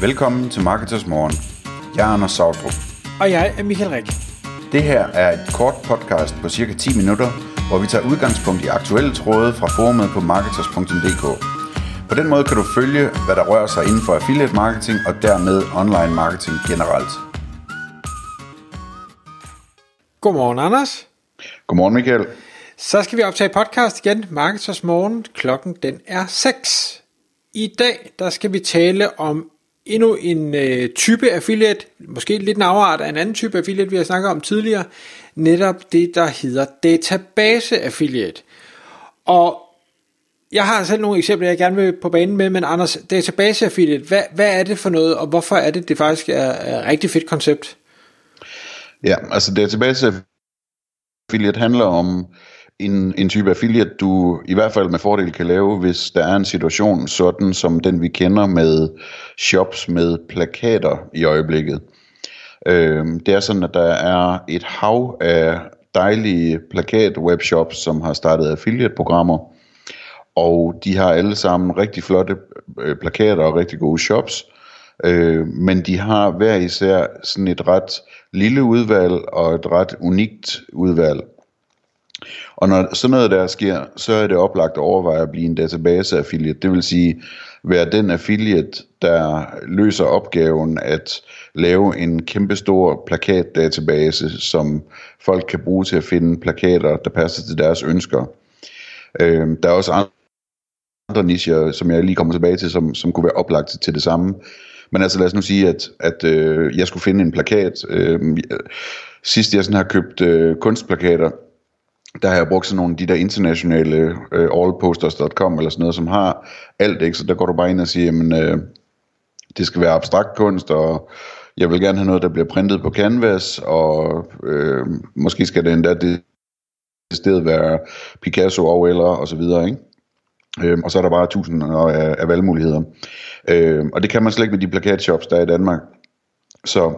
Velkommen til Marketers Morgen. Jeg er Anders Sautrup. Og jeg er Michael Rik. Det her er et kort podcast på cirka 10 minutter, hvor vi tager udgangspunkt i aktuelle tråde fra forumet på marketers.dk. På den måde kan du følge, hvad der rører sig inden for affiliate marketing og dermed online marketing generelt. Godmorgen, Anders. Godmorgen Michael. Så skal vi optage podcast igen, Marketers Morgen. Klokken den er 6. I dag der skal vi tale om endnu en øh, type affiliate, måske lidt en afart af en anden type affiliate, vi har snakket om tidligere, netop det, der hedder database affiliate. Og jeg har selv nogle eksempler, jeg gerne vil på banen med, men Anders, database affiliate, hvad, hvad er det for noget, og hvorfor er det, det faktisk er, er et rigtig fedt koncept? Ja, altså database affiliate handler om en, en type affiliate, du i hvert fald med fordel kan lave, hvis der er en situation sådan som den vi kender med shops med plakater i øjeblikket. Øh, det er sådan, at der er et hav af dejlige plakat webshops, som har startet affiliate-programmer, og de har alle sammen rigtig flotte øh, plakater og rigtig gode shops, øh, men de har hver især sådan et ret lille udvalg og et ret unikt udvalg. Og når sådan noget der sker, så er det oplagt at overveje at blive en database affiliate. Det vil sige, være den affiliate, der løser opgaven at lave en kæmpestor plakatdatabase, som folk kan bruge til at finde plakater, der passer til deres ønsker. Øh, der er også andre nicher, som jeg lige kommer tilbage til, som, som kunne være oplagt til det samme. Men altså lad os nu sige, at, at øh, jeg skulle finde en plakat. Øh, sidst jeg sådan har købt øh, kunstplakater, der har jeg brugt sådan nogle af de der internationale øh, allposters.com eller sådan noget, som har alt, ikke? Så der går du bare ind og siger, jamen, øh, det skal være abstrakt kunst, og jeg vil gerne have noget, der bliver printet på canvas, og øh, måske skal det endda det stedet være Picasso og eller og så videre, ikke? Øh, og så er der bare tusinder øh, af, af valgmuligheder. Øh, og det kan man slet ikke med de plakatshops, der er i Danmark. Så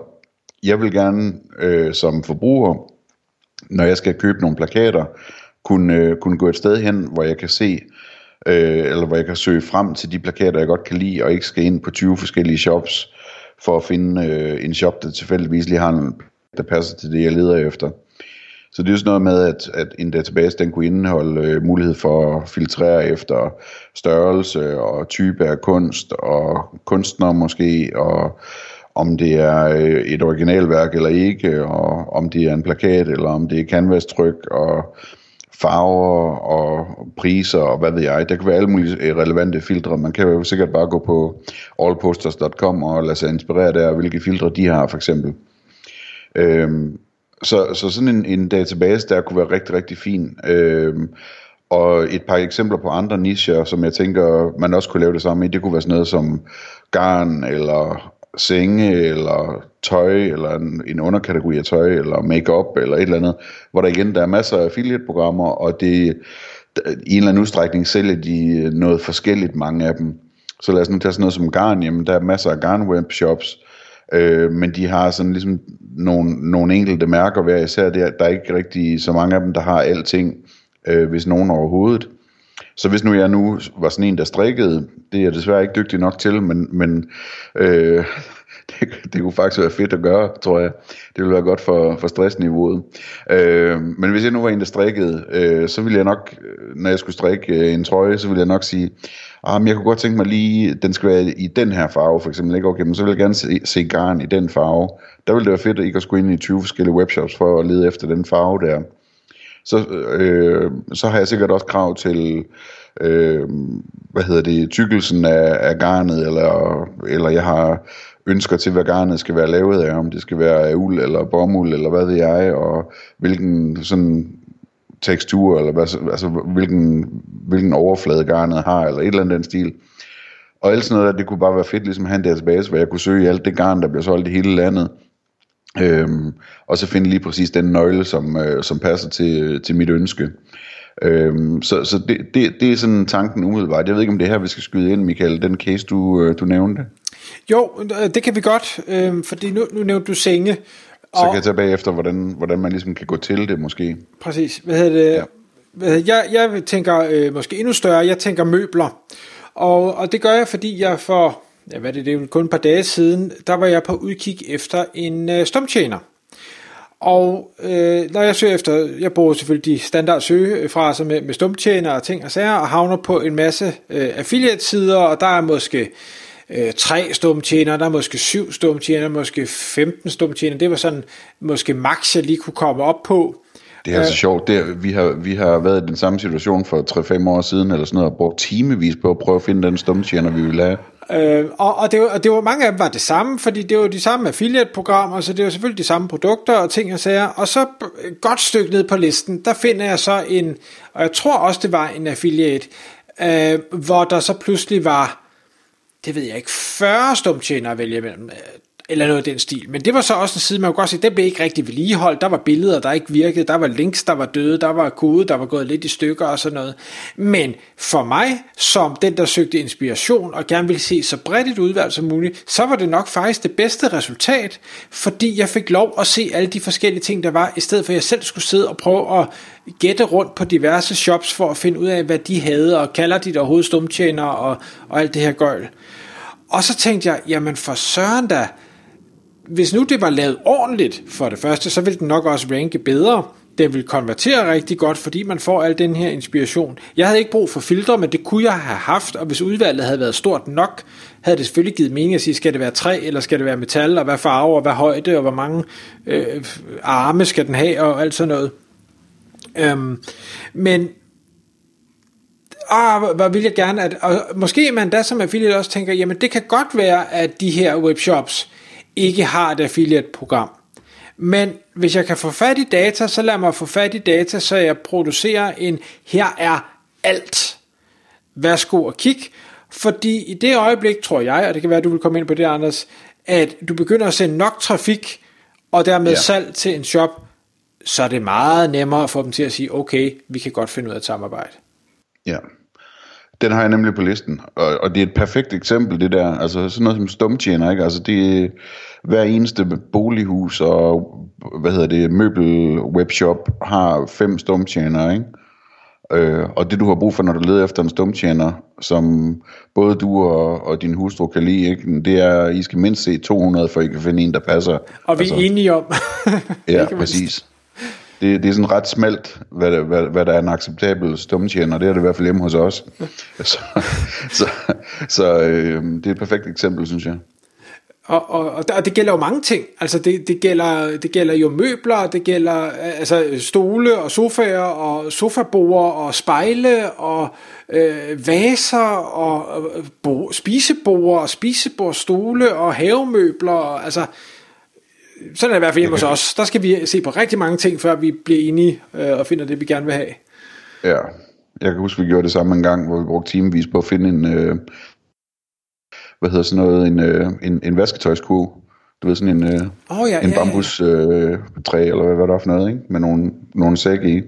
jeg vil gerne øh, som forbruger når jeg skal købe nogle plakater, kunne, øh, kunne gå et sted hen, hvor jeg kan se, øh, eller hvor jeg kan søge frem til de plakater, jeg godt kan lide, og ikke skal ind på 20 forskellige shops, for at finde øh, en shop, der tilfældigvis lige har en, der passer til det, jeg leder efter. Så det er jo sådan noget med, at, at en database den kunne indeholde øh, mulighed for at filtrere efter størrelse og type af kunst og kunstner måske, og om det er øh, et originalværk eller ikke, og om det er en plakat, eller om det er canvas-tryk, og farver og priser og hvad ved jeg. Der kan være alle mulige øh, relevante filtre. Man kan jo sikkert bare gå på allposters.com og lade sig inspirere der, hvilke filtre de har for eksempel. Øhm, så, så sådan en, en database der kunne være rigtig, rigtig fin. Øhm, og et par eksempler på andre nicher, som jeg tænker, man også kunne lave det samme i, det kunne være sådan noget som garn eller senge, eller tøj, eller en, en underkategori af tøj, eller makeup eller et eller andet, hvor der igen der er masser af affiliate-programmer, og det i en eller anden udstrækning sælger de øh, noget forskelligt, mange af dem. Så lad os nu tage sådan noget som garn, jamen der er masser af garn webshops, øh, men de har sådan ligesom nogle, nogle enkelte mærker hver især, der, der er ikke rigtig så mange af dem, der har alting, øh, hvis nogen overhovedet. Så hvis nu jeg nu var sådan en, der strikkede, det er jeg desværre ikke dygtig nok til, men, men øh, det, det kunne faktisk være fedt at gøre, tror jeg. Det ville være godt for, for stressniveauet. Øh, men hvis jeg nu var en, der strikkede, øh, så ville jeg nok, øh, når jeg skulle strikke øh, en trøje, så ville jeg nok sige, ah, men jeg kunne godt tænke mig lige, den skal være i den her farve, for eksempel. Ikke? Okay, men så vil jeg gerne se, se garn i den farve. Der ville det være fedt, at I kunne skulle ind i 20 forskellige webshops for at lede efter den farve der så, øh, så har jeg sikkert også krav til, øh, hvad hedder det, tykkelsen af, af garnet, eller, eller jeg har ønsker til, hvad garnet skal være lavet af, om det skal være af uld eller bomuld, eller hvad ved jeg, og hvilken sådan tekstur, eller hvad, altså hvilken, hvilken overflade garnet har, eller et eller andet den stil. Og alt sådan noget der, det kunne bare være fedt, ligesom han deres base, hvor jeg kunne søge i alt det garn, der bliver solgt i hele landet, Øhm, og så finde lige præcis den nøgle, som, øh, som passer til, til mit ønske. Øhm, så så det, det, det er sådan tanken umiddelbart. Jeg ved ikke, om det er her, vi skal skyde ind, Michael, den case, du, øh, du nævnte. Jo, det kan vi godt, øh, fordi nu, nu nævnte du senge. Og, så kan jeg tage bagefter, hvordan, hvordan man ligesom kan gå til det måske. Præcis. Hvad hedder det? Ja. Hvad jeg, jeg tænker øh, måske endnu større, jeg tænker møbler. Og, og det gør jeg, fordi jeg for ja, hvad er det, det er kun et par dage siden, der var jeg på udkig efter en øh, stumtjener. Og øh, når jeg søger efter, jeg bruger selvfølgelig de standard søgefraser med, med stumtjener og ting og sager, og havner på en masse øh, affiliate-sider, og der er måske øh, tre stumtjener, der er måske syv stumtjener, måske 15 stumtjener. Det var sådan måske max, jeg lige kunne komme op på. Det er altså sjovt. Det er, vi, har, vi har været i den samme situation for 3-5 år siden, eller sådan noget, og brugt timevis på at prøve at finde den stumtjener, vi ville have. Øh, og, og, det var, og det var, mange af dem var det samme, fordi det var de samme affiliate-programmer, så det var selvfølgelig de samme produkter og ting og sager. Og så et godt stykke ned på listen, der finder jeg så en, og jeg tror også det var en affiliate, øh, hvor der så pludselig var, det ved jeg ikke, 40 stumtjenere at vælge imellem eller noget af den stil. Men det var så også en side, man kunne godt se, den blev ikke rigtig vedligeholdt. Der var billeder, der ikke virkede, der var links, der var døde, der var kode, der var gået lidt i stykker og sådan noget. Men for mig, som den, der søgte inspiration og gerne ville se så bredt et udvalg som muligt, så var det nok faktisk det bedste resultat, fordi jeg fik lov at se alle de forskellige ting, der var, i stedet for at jeg selv skulle sidde og prøve at gætte rundt på diverse shops for at finde ud af, hvad de havde, og kalder de der overhovedet og, og alt det her gøjl. Og så tænkte jeg, jamen for søren da, hvis nu det var lavet ordentligt for det første, så ville den nok også ranke bedre. Den vil konvertere rigtig godt, fordi man får al den her inspiration. Jeg havde ikke brug for filtre, men det kunne jeg have haft, og hvis udvalget havde været stort nok, havde det selvfølgelig givet mening at sige, skal det være træ, eller skal det være metal, og hvad farve, og hvad højde, og hvor mange øh, arme skal den have, og alt sådan noget. Øhm, men ah, hvad vil jeg gerne, at, og måske man da som affiliate også tænker, jamen det kan godt være, at de her webshops, ikke har et affiliate-program. Men hvis jeg kan få fat i data, så lad mig få fat i data, så jeg producerer en, her er alt. Værsgo og kig. Fordi i det øjeblik, tror jeg, og det kan være, at du vil komme ind på det, Anders, at du begynder at sende nok trafik, og dermed ja. salg til en shop, så er det meget nemmere at få dem til at sige, okay, vi kan godt finde ud af et samarbejde. Ja, den har jeg nemlig på listen, og, og det er et perfekt eksempel, det der, altså sådan noget som stumtjener, ikke? Altså det hver eneste bolighus og, hvad hedder det, møbel webshop har fem stumtjenere, ikke? Øh, og det du har brug for, når du leder efter en stumtjener, som både du og, og din hustru kan lide, ikke? det er, I skal mindst se 200, for I kan finde en, der passer. Og vi er altså, enige om. ja, præcis det, det er sådan ret smalt, hvad, der, hvad, hvad der er en acceptabel stumtjener, det er det i hvert fald hjemme hos os. så så, så øh, det er et perfekt eksempel, synes jeg. Og, og, og det gælder jo mange ting. Altså det, det, gælder, det gælder jo møbler, det gælder altså stole og sofaer og sofabord og spejle og øh, vaser og øh, bo, spisebord og spisebordstole og havemøbler. Altså sådan er det i hvert fald hjemme hos os. Der skal vi se på rigtig mange ting, før vi bliver enige øh, og finder det, vi gerne vil have. Ja, jeg kan huske, vi gjorde det samme en gang, hvor vi brugte timevis på at finde en, øh, hvad hedder sådan noget, en, øh, en, en vasketøjskurve. Du ved, sådan en, øh, oh, ja, en ja, bambus øh, træ, eller hvad, hvad der er for noget, ikke? med nogle, nogle sække i.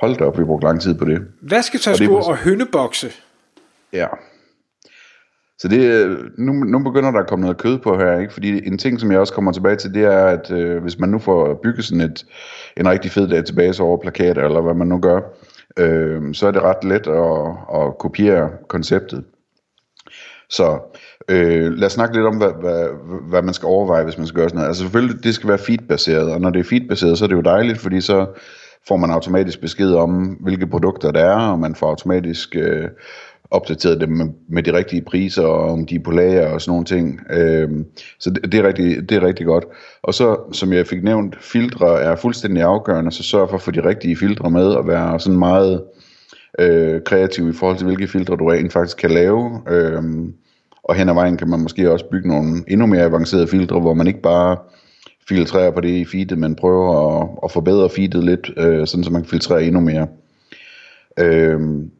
Hold da op, vi brugte lang tid på det. Vasketøjskurve og, og hønnebokse. Ja, så det, øh, nu, nu begynder der at komme noget kød på her, ikke? fordi en ting, som jeg også kommer tilbage til, det er, at øh, hvis man nu får bygget sådan et, en rigtig fed database over plakater, eller hvad man nu gør, øh, så er det ret let at, at kopiere konceptet. Så øh, lad os snakke lidt om, hvad, hvad, hvad man skal overveje, hvis man skal gøre sådan noget. Altså selvfølgelig, det skal være feedbaseret, og når det er feedbaseret, så er det jo dejligt, fordi så får man automatisk besked om, hvilke produkter der er, og man får automatisk øh, opdateret dem med, med de rigtige priser, og om de er på lager og sådan nogle ting. Øhm, så det, det, er rigtig, det er rigtig godt. Og så, som jeg fik nævnt, filtre er fuldstændig afgørende, så sørg for at få de rigtige filtre med, og være sådan meget øh, kreativ i forhold til, hvilke filtre du rent faktisk kan lave. Øhm, og hen ad vejen kan man måske også bygge nogle endnu mere avancerede filtre, hvor man ikke bare filtrerer på det i feedet, men prøver at, at forbedre feedet lidt, øh, sådan så man kan filtrere endnu mere. Øhm,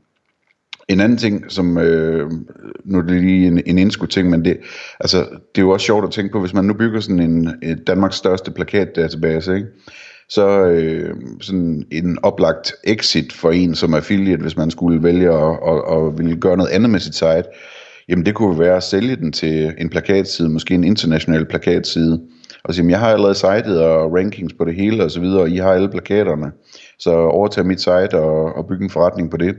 en anden ting, som, øh, nu er det lige en, en indskudt ting, men det, altså, det er jo også sjovt at tænke på, hvis man nu bygger sådan en, Danmarks største plakatdatabase, ikke? så øh, sådan en oplagt exit for en som affiliate, hvis man skulle vælge at, at, at ville gøre noget andet med sit site, jamen det kunne være at sælge den til en plakatside, måske en international plakatside, og sige, jeg har allerede sitet og rankings på det hele og så videre, og I har alle plakaterne, så overtag mit site og, og bygge en forretning på det.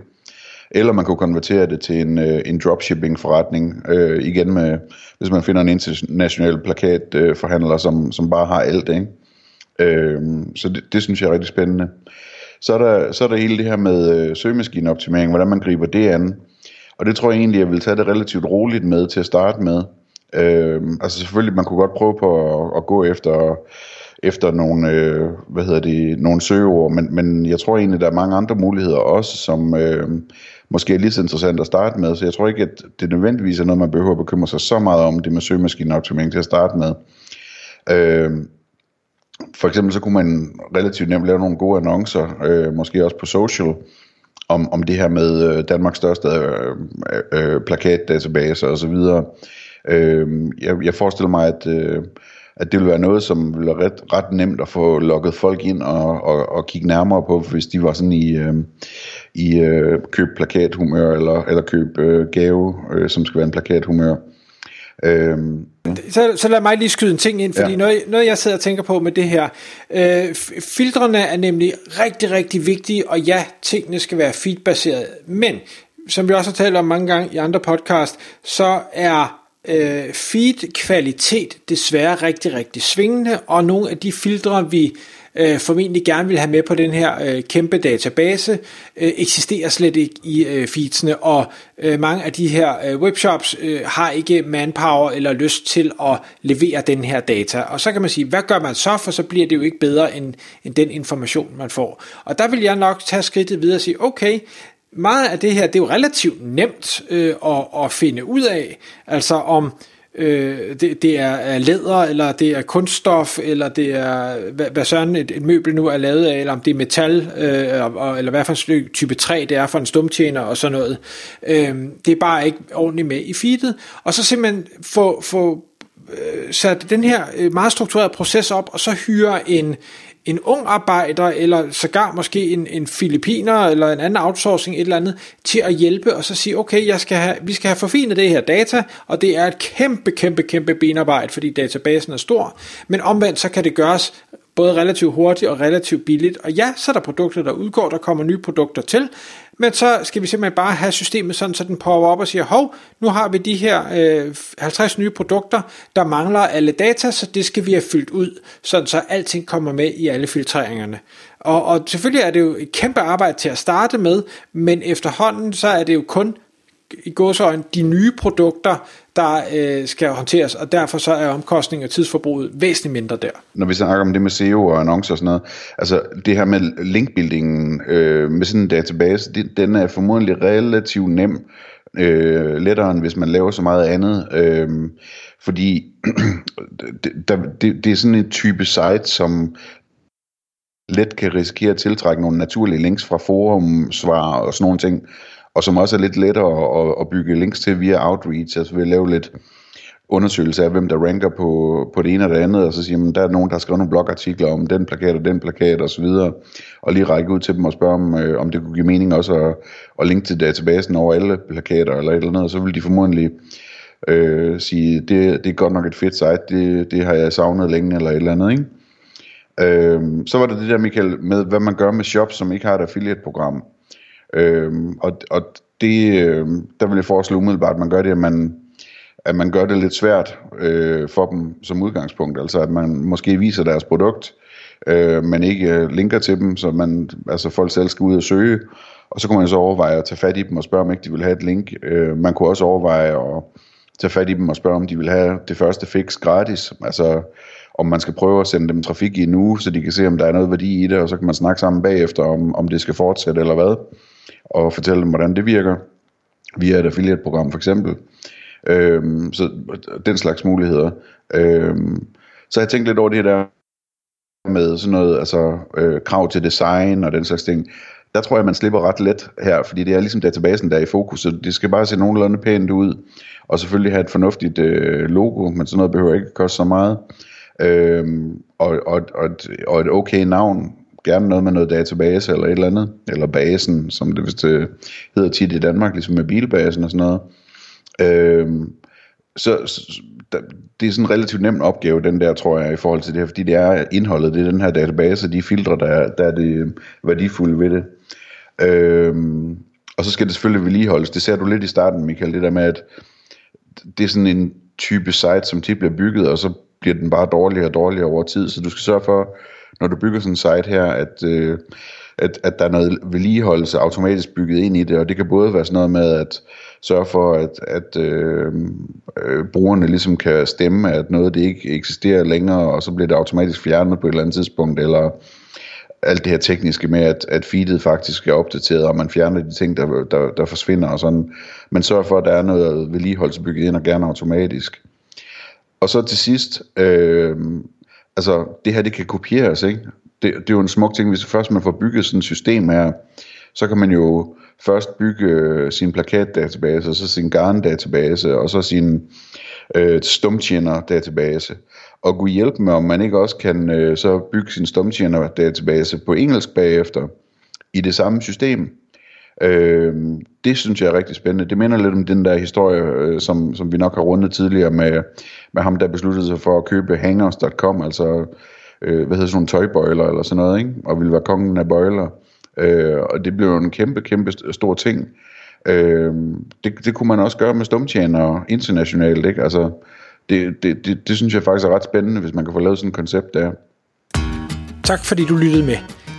Eller man kunne konvertere det til en, øh, en dropshipping forretning, øh, igen med, hvis man finder en international plakatforhandler, øh, forhandler, som, som bare har alt, ikke? Øh, så det, det synes jeg er rigtig spændende. Så er der, så er der hele det her med øh, søgemaskineoptimering, hvordan man griber det an. Og det tror jeg egentlig, jeg vil tage det relativt roligt med til at starte med. Øh, altså selvfølgelig, man kunne godt prøve på at, at gå efter efter nogle, øh, hvad hedder det, nogle søgeord, men, men jeg tror egentlig, der er mange andre muligheder også, som øh, måske er lige så interessant at starte med, så jeg tror ikke, at det nødvendigvis er noget, man behøver at bekymre sig så meget om, det med søgemaskineoptimering til at starte med. Øh, for eksempel så kunne man relativt nemt lave nogle gode annoncer, øh, måske også på social, om, om det her med øh, Danmarks største øh, øh, øh plakatdatabase og så videre. Øh, jeg, jeg forestiller mig, at, øh, at det ville være noget, som ville være ret, ret nemt at få lukket folk ind og, og, og kigge nærmere på, hvis de var sådan i, øh, i øh, køb plakathumør, eller, eller køb øh, gave, øh, som skal være en plakathumør. Øhm. Så, så lad mig lige skyde en ting ind, fordi ja. noget, noget jeg sidder og tænker på med det her, øh, filtrene er nemlig rigtig, rigtig vigtige, og ja, tingene skal være feedbaseret, men som vi også har talt om mange gange i andre podcast, så er øh, feed-kvalitet desværre rigtig, rigtig svingende, og nogle af de filtre, vi øh, formentlig gerne vil have med på den her øh, kæmpe database, øh, eksisterer slet ikke i øh, feedsene, og øh, mange af de her øh, webshops øh, har ikke manpower eller lyst til at levere den her data. Og så kan man sige, hvad gør man så, for så bliver det jo ikke bedre end, end den information, man får. Og der vil jeg nok tage skridtet videre og sige, okay, meget af det her, det er jo relativt nemt øh, at, at finde ud af, altså om øh, det, det er læder, eller det er kunststof, eller det er, hvad, hvad sådan et, et møbel nu er lavet af, eller om det er metal, øh, og, eller hvad for en type træ det er for en stumtjener, og sådan noget. Øh, det er bare ikke ordentligt med i feedet, og så simpelthen få, få øh, sat den her øh, meget strukturerede proces op, og så hyre en, en ung arbejder, eller sågar måske en, en filipiner, eller en anden outsourcing, et eller andet, til at hjælpe, og så sige, okay, jeg skal have, vi skal have forfinet det her data, og det er et kæmpe, kæmpe, kæmpe benarbejde, fordi databasen er stor, men omvendt så kan det gøres både relativt hurtigt og relativt billigt. Og ja, så er der produkter, der udgår, der kommer nye produkter til, men så skal vi simpelthen bare have systemet sådan, så den popper op og siger, hov, nu har vi de her øh, 50 nye produkter, der mangler alle data, så det skal vi have fyldt ud, sådan så alting kommer med i alle filtreringerne. Og, og selvfølgelig er det jo et kæmpe arbejde til at starte med, men efterhånden så er det jo kun i gåsøjne de nye produkter, der øh, skal håndteres, og derfor så er omkostningen og tidsforbruget væsentligt mindre der. Når vi snakker om det med SEO og annoncer og sådan noget, altså det her med linkbuildingen øh, med sådan en database, det, den er formodentlig relativt nem, øh, lettere end hvis man laver så meget andet, øh, fordi det, der, det, det er sådan en type site, som let kan risikere at tiltrække nogle naturlige links fra forum, svar og sådan nogle ting, og som også er lidt lettere at, at bygge links til via Outreach, altså ved at lave lidt undersøgelse af, hvem der ranker på, på det ene og det andet, og så siger man, der er nogen, der har skrevet nogle blogartikler om den plakat og den plakat og så videre, og lige række ud til dem og spørge om, øh, om det kunne give mening også at, at linke til databasen over alle plakater eller et eller andet, og så vil de formodentlig øh, sige, det, det er godt nok et fedt site, det, det har jeg savnet længe eller et eller andet, ikke? Øh, så var det det der, Michael, med hvad man gør med shops, som ikke har et affiliate-program. Øhm, og, og det, øh, der vil jeg foreslå umiddelbart, at man gør det, at man, at man gør det lidt svært øh, for dem som udgangspunkt. Altså at man måske viser deres produkt, øh, men ikke øh, linker til dem, så man, altså folk selv skal ud og søge. Og så kunne man så overveje at tage fat i dem og spørge, om ikke de vil have et link. Øh, man kunne også overveje at tage fat i dem og spørge, om de vil have det første fix gratis. Altså om man skal prøve at sende dem trafik i en uge, så de kan se, om der er noget værdi i det, og så kan man snakke sammen bagefter, om, om det skal fortsætte eller hvad og fortælle dem, hvordan det virker, via et affiliate-program for eksempel. Øhm, så den slags muligheder. Øhm, så jeg tænkte lidt over det der med sådan noget, altså øh, krav til design og den slags ting. Der tror jeg, man slipper ret let her, fordi det er ligesom databasen, der er i fokus, så det skal bare se nogenlunde pænt ud, og selvfølgelig have et fornuftigt øh, logo, men sådan noget behøver ikke koste så meget. Øhm, og, og, og, et, og et okay navn, gerne noget med noget database eller et eller andet, eller basen, som det vist øh, hedder tit i Danmark, ligesom med bilbasen og sådan noget. Øhm, så, så det er sådan en relativt nem opgave, den der, tror jeg, i forhold til det her, fordi det er indholdet, det er den her database, de filtre, der, der er det øh, værdifulde ved det. Øhm, Og så skal det selvfølgelig vedligeholdes. Det ser du lidt i starten, Michael, det der med, at det er sådan en type site, som tit bliver bygget, og så bliver den bare dårligere og dårligere over tid. Så du skal sørge for, når du bygger sådan en site her, at, øh, at, at der er noget vedligeholdelse automatisk bygget ind i det, og det kan både være sådan noget med at sørge for, at, at øh, øh, brugerne ligesom kan stemme, at noget det ikke eksisterer længere, og så bliver det automatisk fjernet på et eller andet tidspunkt, eller alt det her tekniske med, at, at feedet faktisk er opdateret, og man fjerner de ting, der, der, der forsvinder og sådan. Men sørg for, at der er noget vedligeholdelse bygget ind, og gerne automatisk. Og så til sidst, øh, altså det her det kan kopieres, ikke? Det, det er jo en smuk ting, hvis først man får bygget sådan et system her, så kan man jo først bygge øh, sin plakatdatabase, og så sin garn-database, og så sin øh, stumtjener-database. Og kunne hjælpe med, om man ikke også kan øh, så bygge sin stumtjener-database på engelsk bagefter, i det samme system. Øh, det synes jeg er rigtig spændende. Det minder lidt om den der historie, øh, som, som vi nok har rundet tidligere med, med ham, der besluttede sig for at købe hangers.com, altså øh, hvad hedder sådan nogle tøjbøjler eller sådan noget, ikke? og ville være kongen af bøjler. Øh, og det blev en kæmpe, kæmpe stor ting. Øh, det, det kunne man også gøre med stumtjenere internationalt, ikke? Altså, det, det, det, det synes jeg faktisk er ret spændende, hvis man kan få lavet sådan et koncept der. Tak fordi du lyttede med.